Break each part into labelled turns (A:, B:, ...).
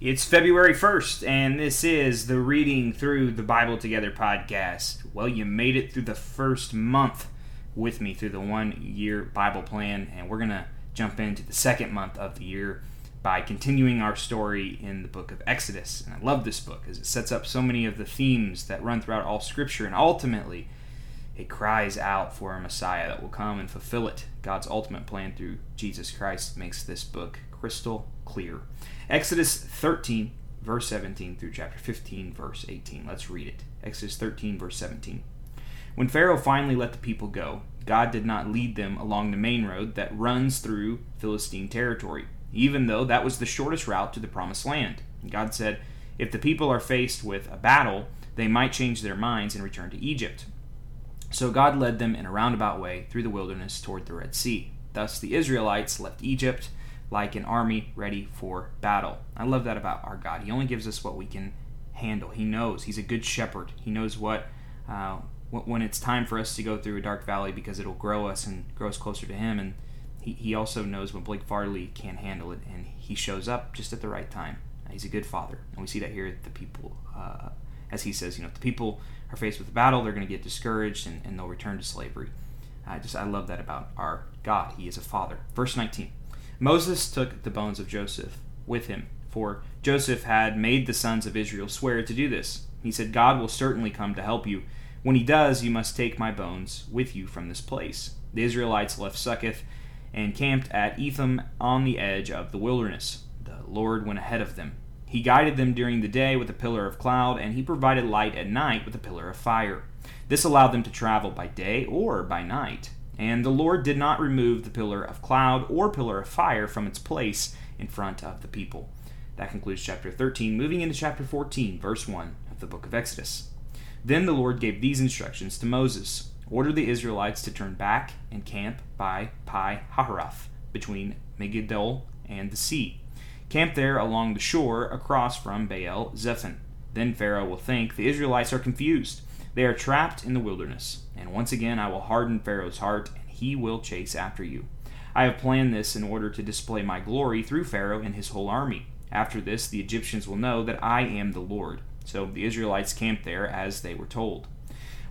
A: It's February 1st, and this is the Reading Through the Bible Together podcast. Well, you made it through the first month with me through the one year Bible plan, and we're going to jump into the second month of the year by continuing our story in the book of Exodus. And I love this book as it sets up so many of the themes that run throughout all Scripture, and ultimately, it cries out for a Messiah that will come and fulfill it. God's ultimate plan through Jesus Christ makes this book crystal clear. Exodus 13, verse 17 through chapter 15, verse 18. Let's read it. Exodus 13, verse 17. When Pharaoh finally let the people go, God did not lead them along the main road that runs through Philistine territory, even though that was the shortest route to the promised land. God said, If the people are faced with a battle, they might change their minds and return to Egypt. So God led them in a roundabout way through the wilderness toward the Red Sea. Thus the Israelites left Egypt like an army ready for battle. I love that about our God. He only gives us what we can handle. He knows. He's a good shepherd. He knows what uh, when it's time for us to go through a dark valley because it'll grow us and grow us closer to Him. And he, he also knows when Blake Farley can't handle it, and He shows up just at the right time. He's a good father, and we see that here at the people. Uh, as he says, you know, if the people are faced with a battle, they're going to get discouraged and, and they'll return to slavery. I just I love that about our God. He is a father. Verse 19. Moses took the bones of Joseph with him, for Joseph had made the sons of Israel swear to do this. He said, God will certainly come to help you. When he does, you must take my bones with you from this place. The Israelites left Succoth and camped at Etham on the edge of the wilderness. The Lord went ahead of them. He guided them during the day with a pillar of cloud, and he provided light at night with a pillar of fire. This allowed them to travel by day or by night. And the Lord did not remove the pillar of cloud or pillar of fire from its place in front of the people. That concludes chapter 13. Moving into chapter 14, verse 1 of the book of Exodus. Then the Lord gave these instructions to Moses Order the Israelites to turn back and camp by Pi Hahiroth, between Migdol and the sea. Camp there along the shore across from Baal Zephon. Then Pharaoh will think the Israelites are confused they are trapped in the wilderness, and once again I will harden Pharaoh's heart, and he will chase after you. I have planned this in order to display my glory through Pharaoh and his whole army. After this, the Egyptians will know that I am the Lord. So the Israelites camped there as they were told.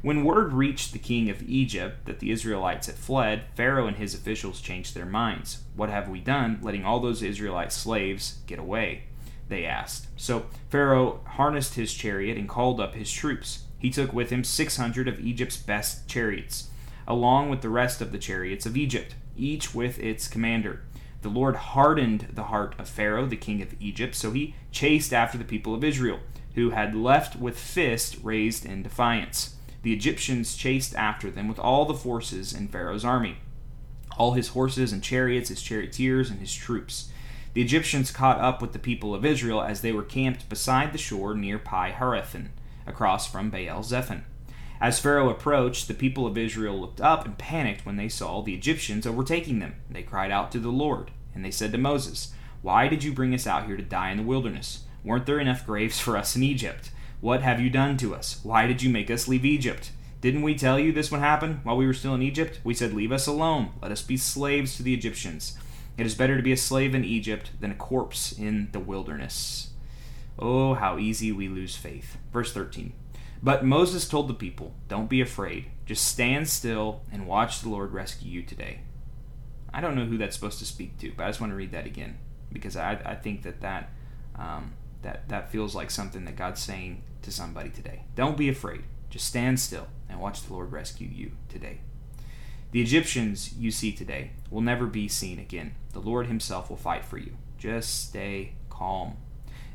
A: When word reached the king of Egypt that the Israelites had fled, Pharaoh and his officials changed their minds. What have we done, letting all those Israelite slaves get away? They asked. So Pharaoh harnessed his chariot and called up his troops. He took with him 600 of Egypt's best chariots, along with the rest of the chariots of Egypt, each with its commander. The Lord hardened the heart of Pharaoh, the king of Egypt, so he chased after the people of Israel, who had left with fist raised in defiance. The Egyptians chased after them with all the forces in Pharaoh's army, all his horses and chariots, his charioteers, and his troops. The Egyptians caught up with the people of Israel as they were camped beside the shore near Pi Hahiroth across from Baal Zephon. As Pharaoh approached, the people of Israel looked up and panicked when they saw the Egyptians overtaking them. They cried out to the Lord, and they said to Moses, Why did you bring us out here to die in the wilderness? Weren't there enough graves for us in Egypt? What have you done to us? Why did you make us leave Egypt? Didn't we tell you this would happen while we were still in Egypt? We said, Leave us alone. Let us be slaves to the Egyptians. It is better to be a slave in Egypt than a corpse in the wilderness. Oh, how easy we lose faith. Verse 13. But Moses told the people, Don't be afraid. Just stand still and watch the Lord rescue you today. I don't know who that's supposed to speak to, but I just want to read that again because I, I think that that, um, that that feels like something that God's saying to somebody today. Don't be afraid. Just stand still and watch the Lord rescue you today. The Egyptians you see today will never be seen again. The Lord Himself will fight for you. Just stay calm.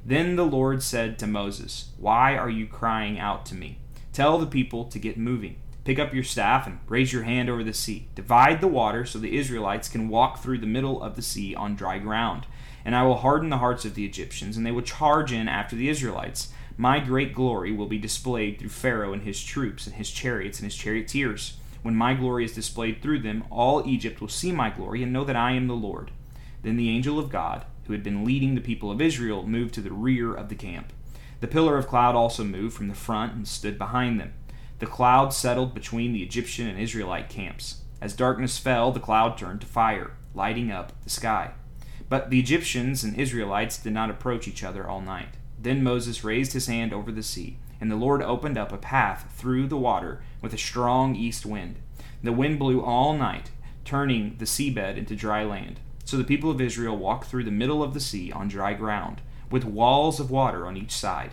A: Then the Lord said to Moses, Why are you crying out to me? Tell the people to get moving. Pick up your staff and raise your hand over the sea. Divide the water so the Israelites can walk through the middle of the sea on dry ground. And I will harden the hearts of the Egyptians, and they will charge in after the Israelites. My great glory will be displayed through Pharaoh and his troops, and his chariots and his charioteers. When my glory is displayed through them, all Egypt will see my glory and know that I am the Lord. Then the angel of God who had been leading the people of Israel, moved to the rear of the camp. The pillar of cloud also moved from the front and stood behind them. The cloud settled between the Egyptian and Israelite camps. As darkness fell, the cloud turned to fire, lighting up the sky. But the Egyptians and Israelites did not approach each other all night. Then Moses raised his hand over the sea, and the Lord opened up a path through the water with a strong east wind. The wind blew all night, turning the seabed into dry land. So the people of Israel walked through the middle of the sea on dry ground, with walls of water on each side.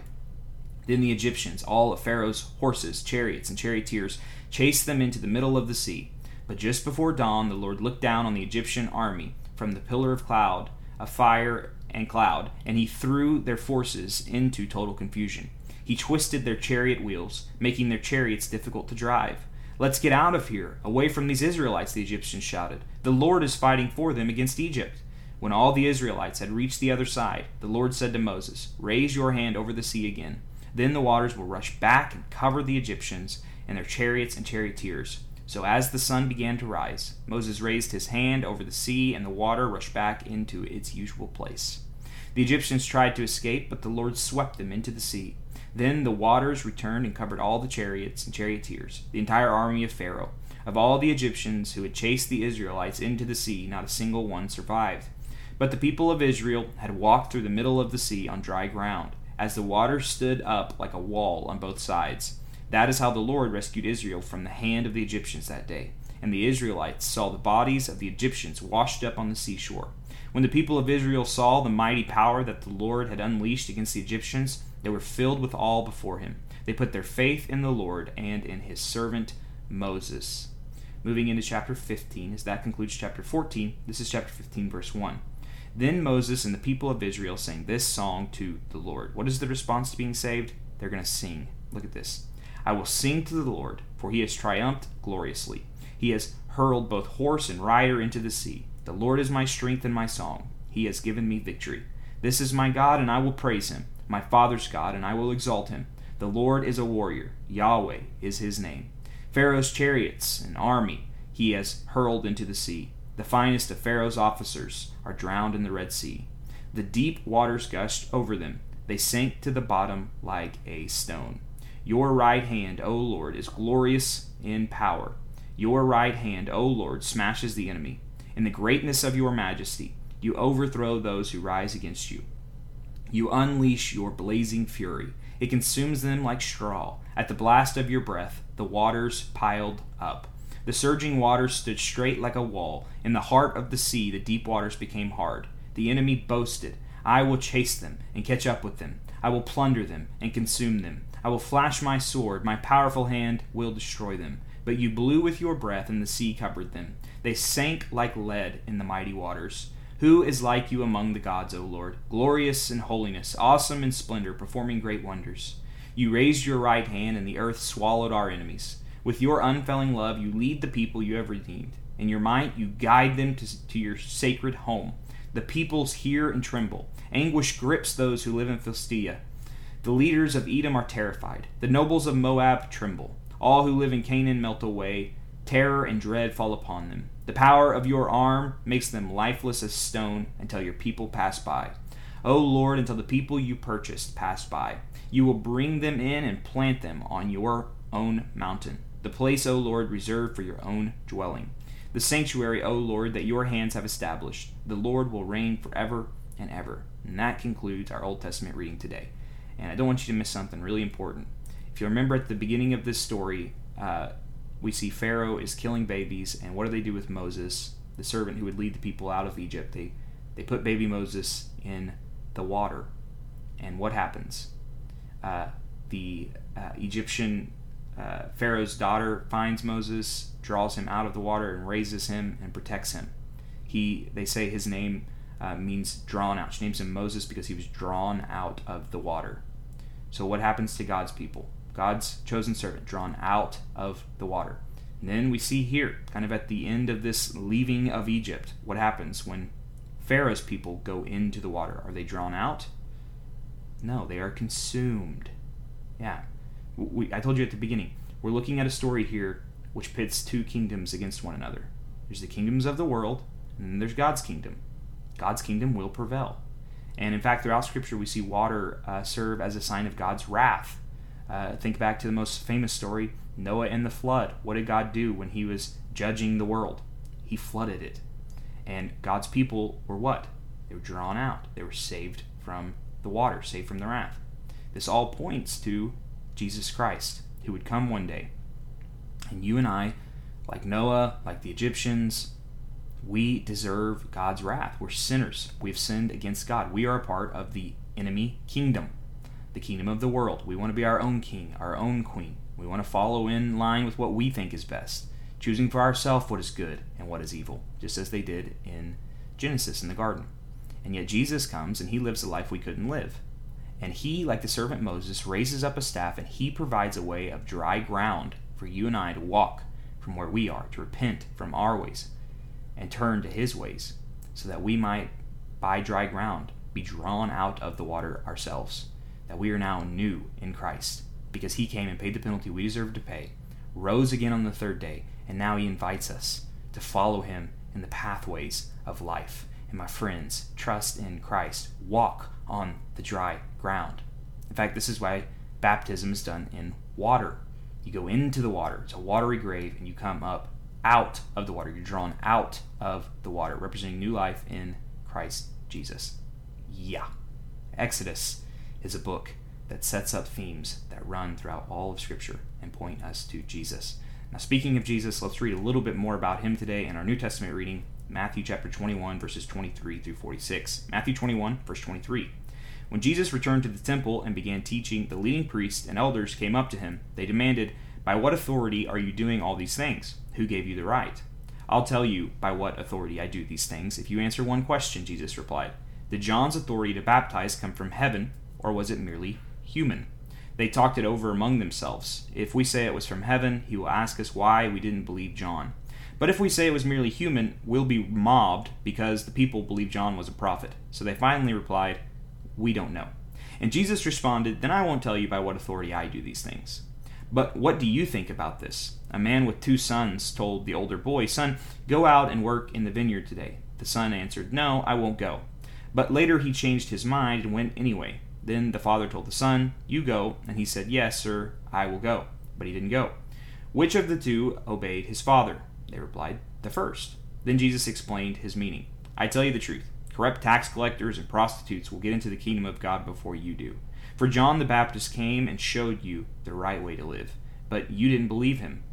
A: Then the Egyptians, all of Pharaoh's horses, chariots, and charioteers, chased them into the middle of the sea. But just before dawn, the Lord looked down on the Egyptian army from the pillar of cloud, of fire and cloud, and he threw their forces into total confusion. He twisted their chariot wheels, making their chariots difficult to drive. Let's get out of here, away from these Israelites, the Egyptians shouted. The Lord is fighting for them against Egypt. When all the Israelites had reached the other side, the Lord said to Moses, Raise your hand over the sea again. Then the waters will rush back and cover the Egyptians and their chariots and charioteers. So as the sun began to rise, Moses raised his hand over the sea, and the water rushed back into its usual place. The Egyptians tried to escape, but the Lord swept them into the sea. Then the waters returned and covered all the chariots and charioteers, the entire army of Pharaoh. Of all the Egyptians who had chased the Israelites into the sea, not a single one survived. But the people of Israel had walked through the middle of the sea on dry ground, as the waters stood up like a wall on both sides. That is how the Lord rescued Israel from the hand of the Egyptians that day. And the Israelites saw the bodies of the Egyptians washed up on the seashore. When the people of Israel saw the mighty power that the Lord had unleashed against the Egyptians, they were filled with awe before him. They put their faith in the Lord and in his servant Moses. Moving into chapter 15, as that concludes chapter 14, this is chapter 15, verse 1. Then Moses and the people of Israel sang this song to the Lord. What is the response to being saved? They're going to sing. Look at this. I will sing to the Lord, for he has triumphed gloriously. He has hurled both horse and rider into the sea. The Lord is my strength and my song. He has given me victory. This is my God, and I will praise him my father's God, and I will exalt him. The Lord is a warrior, Yahweh is his name. Pharaoh's chariots and army he has hurled into the sea. The finest of Pharaoh's officers are drowned in the Red Sea. The deep waters gushed over them. They sank to the bottom like a stone. Your right hand, O Lord, is glorious in power. Your right hand, O Lord, smashes the enemy. In the greatness of your majesty, you overthrow those who rise against you. You unleash your blazing fury. It consumes them like straw. At the blast of your breath, the waters piled up. The surging waters stood straight like a wall. In the heart of the sea, the deep waters became hard. The enemy boasted, I will chase them and catch up with them. I will plunder them and consume them. I will flash my sword. My powerful hand will destroy them. But you blew with your breath, and the sea covered them. They sank like lead in the mighty waters. Who is like you among the gods, O Lord? Glorious in holiness, awesome in splendor, performing great wonders. You raised your right hand, and the earth swallowed our enemies. With your unfailing love, you lead the people you have redeemed. In your might, you guide them to, to your sacred home. The peoples hear and tremble. Anguish grips those who live in Philistia. The leaders of Edom are terrified. The nobles of Moab tremble. All who live in Canaan melt away. Terror and dread fall upon them. The power of your arm makes them lifeless as stone until your people pass by. O Lord, until the people you purchased pass by. You will bring them in and plant them on your own mountain, the place, O Lord, reserved for your own dwelling. The sanctuary, O Lord, that your hands have established. The Lord will reign forever and ever. And that concludes our Old Testament reading today. And I don't want you to miss something really important. If you remember at the beginning of this story, uh, we see Pharaoh is killing babies, and what do they do with Moses, the servant who would lead the people out of Egypt? They they put baby Moses in the water, and what happens? Uh, the uh, Egyptian uh, Pharaoh's daughter finds Moses, draws him out of the water, and raises him and protects him. He they say his name uh, means drawn out. She names him Moses because he was drawn out of the water. So what happens to God's people? God's chosen servant, drawn out of the water. And then we see here, kind of at the end of this leaving of Egypt, what happens when Pharaoh's people go into the water. Are they drawn out? No, they are consumed. Yeah. We, I told you at the beginning, we're looking at a story here which pits two kingdoms against one another. There's the kingdoms of the world, and then there's God's kingdom. God's kingdom will prevail. And in fact, throughout Scripture, we see water uh, serve as a sign of God's wrath uh, think back to the most famous story Noah and the flood. What did God do when he was judging the world? He flooded it. And God's people were what? They were drawn out. They were saved from the water, saved from the wrath. This all points to Jesus Christ, who would come one day. And you and I, like Noah, like the Egyptians, we deserve God's wrath. We're sinners. We've sinned against God. We are a part of the enemy kingdom, the kingdom of the world. We want to be our own king, our own queen. We want to follow in line with what we think is best, choosing for ourselves what is good and what is evil, just as they did in Genesis in the garden. And yet Jesus comes and he lives a life we couldn't live. And he, like the servant Moses, raises up a staff and he provides a way of dry ground for you and I to walk from where we are, to repent from our ways and turn to his ways, so that we might, by dry ground, be drawn out of the water ourselves, that we are now new in Christ, because he came and paid the penalty we deserved to pay, rose again on the third day, and now he invites us to follow him in the pathways of life. And my friends, trust in Christ, walk on the dry ground. In fact, this is why baptism is done in water. You go into the water, it's a watery grave, and you come up out of the water. You're drawn out of the water, representing new life in Christ Jesus. Yeah. Exodus is a book that sets up themes that run throughout all of Scripture and point us to Jesus. Now, speaking of Jesus, let's read a little bit more about him today in our New Testament reading, Matthew chapter 21, verses 23 through 46. Matthew 21, verse 23. When Jesus returned to the temple and began teaching, the leading priests and elders came up to him. They demanded, By what authority are you doing all these things? Who gave you the right? I'll tell you by what authority I do these things if you answer one question, Jesus replied. Did John's authority to baptize come from heaven, or was it merely human? They talked it over among themselves. If we say it was from heaven, he will ask us why we didn't believe John. But if we say it was merely human, we'll be mobbed because the people believe John was a prophet. So they finally replied, We don't know. And Jesus responded, Then I won't tell you by what authority I do these things. But what do you think about this? A man with two sons told the older boy, Son, go out and work in the vineyard today. The son answered, No, I won't go. But later he changed his mind and went anyway. Then the father told the son, You go. And he said, Yes, sir, I will go. But he didn't go. Which of the two obeyed his father? They replied, The first. Then Jesus explained his meaning. I tell you the truth. Corrupt tax collectors and prostitutes will get into the kingdom of God before you do. For John the Baptist came and showed you the right way to live, but you didn't believe him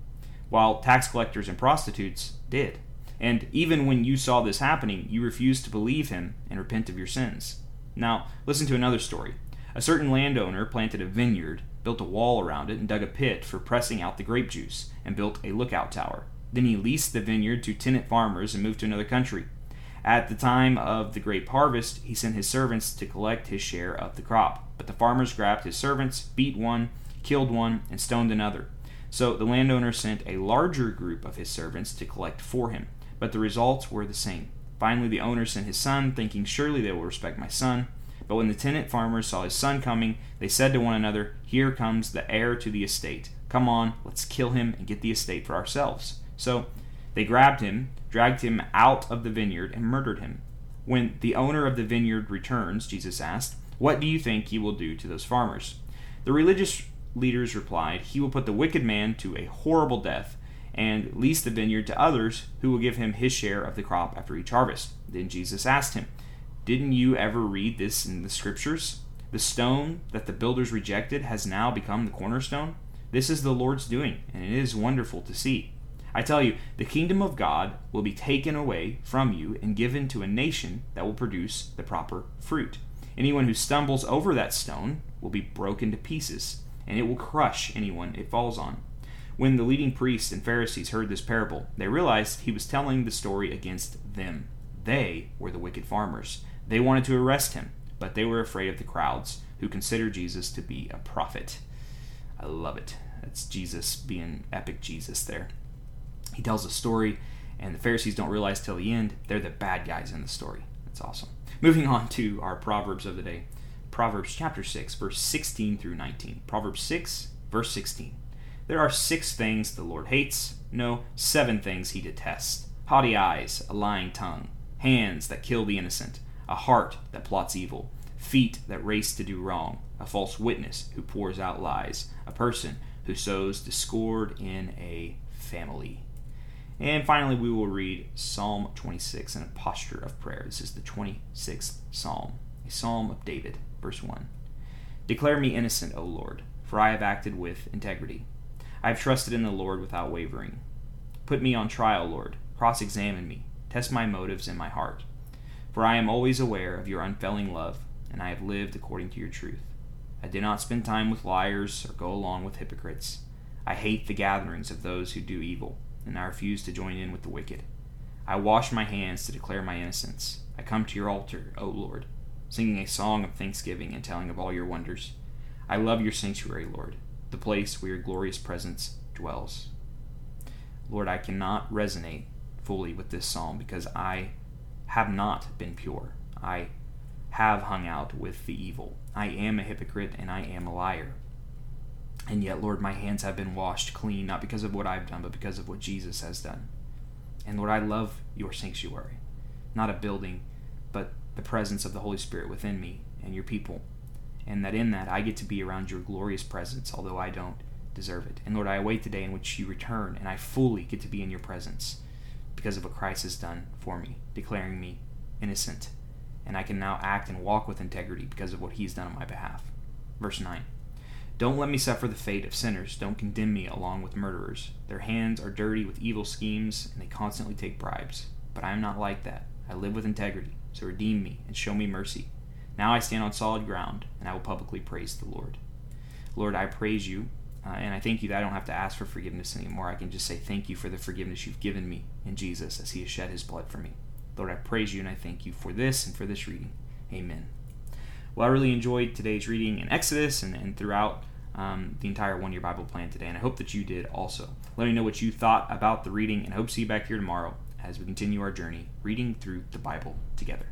A: while tax collectors and prostitutes did. And even when you saw this happening, you refused to believe him and repent of your sins. Now, listen to another story. A certain landowner planted a vineyard, built a wall around it, and dug a pit for pressing out the grape juice, and built a lookout tower. Then he leased the vineyard to tenant farmers and moved to another country. At the time of the grape harvest, he sent his servants to collect his share of the crop. But the farmers grabbed his servants, beat one, killed one, and stoned another. So the landowner sent a larger group of his servants to collect for him, but the results were the same. Finally, the owner sent his son, thinking, Surely they will respect my son. But when the tenant farmers saw his son coming, they said to one another, Here comes the heir to the estate. Come on, let's kill him and get the estate for ourselves. So they grabbed him, dragged him out of the vineyard, and murdered him. When the owner of the vineyard returns, Jesus asked, What do you think he will do to those farmers? The religious leaders replied, He will put the wicked man to a horrible death, and lease the vineyard to others who will give him his share of the crop after each harvest. Then Jesus asked him, Didn't you ever read this in the scriptures? The stone that the builders rejected has now become the cornerstone. This is the Lord's doing, and it is wonderful to see. I tell you, the kingdom of God will be taken away from you and given to a nation that will produce the proper fruit. Anyone who stumbles over that stone will be broken to pieces and it will crush anyone it falls on. When the leading priests and Pharisees heard this parable, they realized he was telling the story against them. They were the wicked farmers. They wanted to arrest him, but they were afraid of the crowds, who considered Jesus to be a prophet. I love it. That's Jesus being epic Jesus there. He tells a story, and the Pharisees don't realize till the end they're the bad guys in the story. That's awesome. Moving on to our Proverbs of the day. Proverbs chapter 6, verse 16 through 19. Proverbs 6, verse 16. There are six things the Lord hates, no, seven things he detests haughty eyes, a lying tongue, hands that kill the innocent, a heart that plots evil, feet that race to do wrong, a false witness who pours out lies, a person who sows discord in a family. And finally, we will read Psalm 26 in a posture of prayer. This is the 26th Psalm, a psalm of David, verse 1. Declare me innocent, O Lord, for I have acted with integrity. I have trusted in the Lord without wavering. Put me on trial, Lord. Cross examine me. Test my motives and my heart. For I am always aware of your unfailing love, and I have lived according to your truth. I do not spend time with liars or go along with hypocrites. I hate the gatherings of those who do evil and I refuse to join in with the wicked. I wash my hands to declare my innocence. I come to your altar, O Lord, singing a song of thanksgiving and telling of all your wonders. I love your sanctuary, Lord, the place where your glorious presence dwells. Lord, I cannot resonate fully with this psalm because I have not been pure. I have hung out with the evil. I am a hypocrite and I am a liar. And yet, Lord, my hands have been washed clean, not because of what I've done, but because of what Jesus has done. And Lord, I love your sanctuary, not a building, but the presence of the Holy Spirit within me and your people. And that in that I get to be around your glorious presence, although I don't deserve it. And Lord, I await the day in which you return and I fully get to be in your presence because of what Christ has done for me, declaring me innocent. And I can now act and walk with integrity because of what he's done on my behalf. Verse 9. Don't let me suffer the fate of sinners. Don't condemn me along with murderers. Their hands are dirty with evil schemes, and they constantly take bribes. But I am not like that. I live with integrity. So redeem me and show me mercy. Now I stand on solid ground, and I will publicly praise the Lord. Lord, I praise you, uh, and I thank you that I don't have to ask for forgiveness anymore. I can just say thank you for the forgiveness you've given me in Jesus as he has shed his blood for me. Lord, I praise you and I thank you for this and for this reading. Amen. Well, I really enjoyed today's reading in Exodus and, and throughout um, the entire one year Bible plan today, and I hope that you did also. Let me know what you thought about the reading, and I hope to see you back here tomorrow as we continue our journey reading through the Bible together.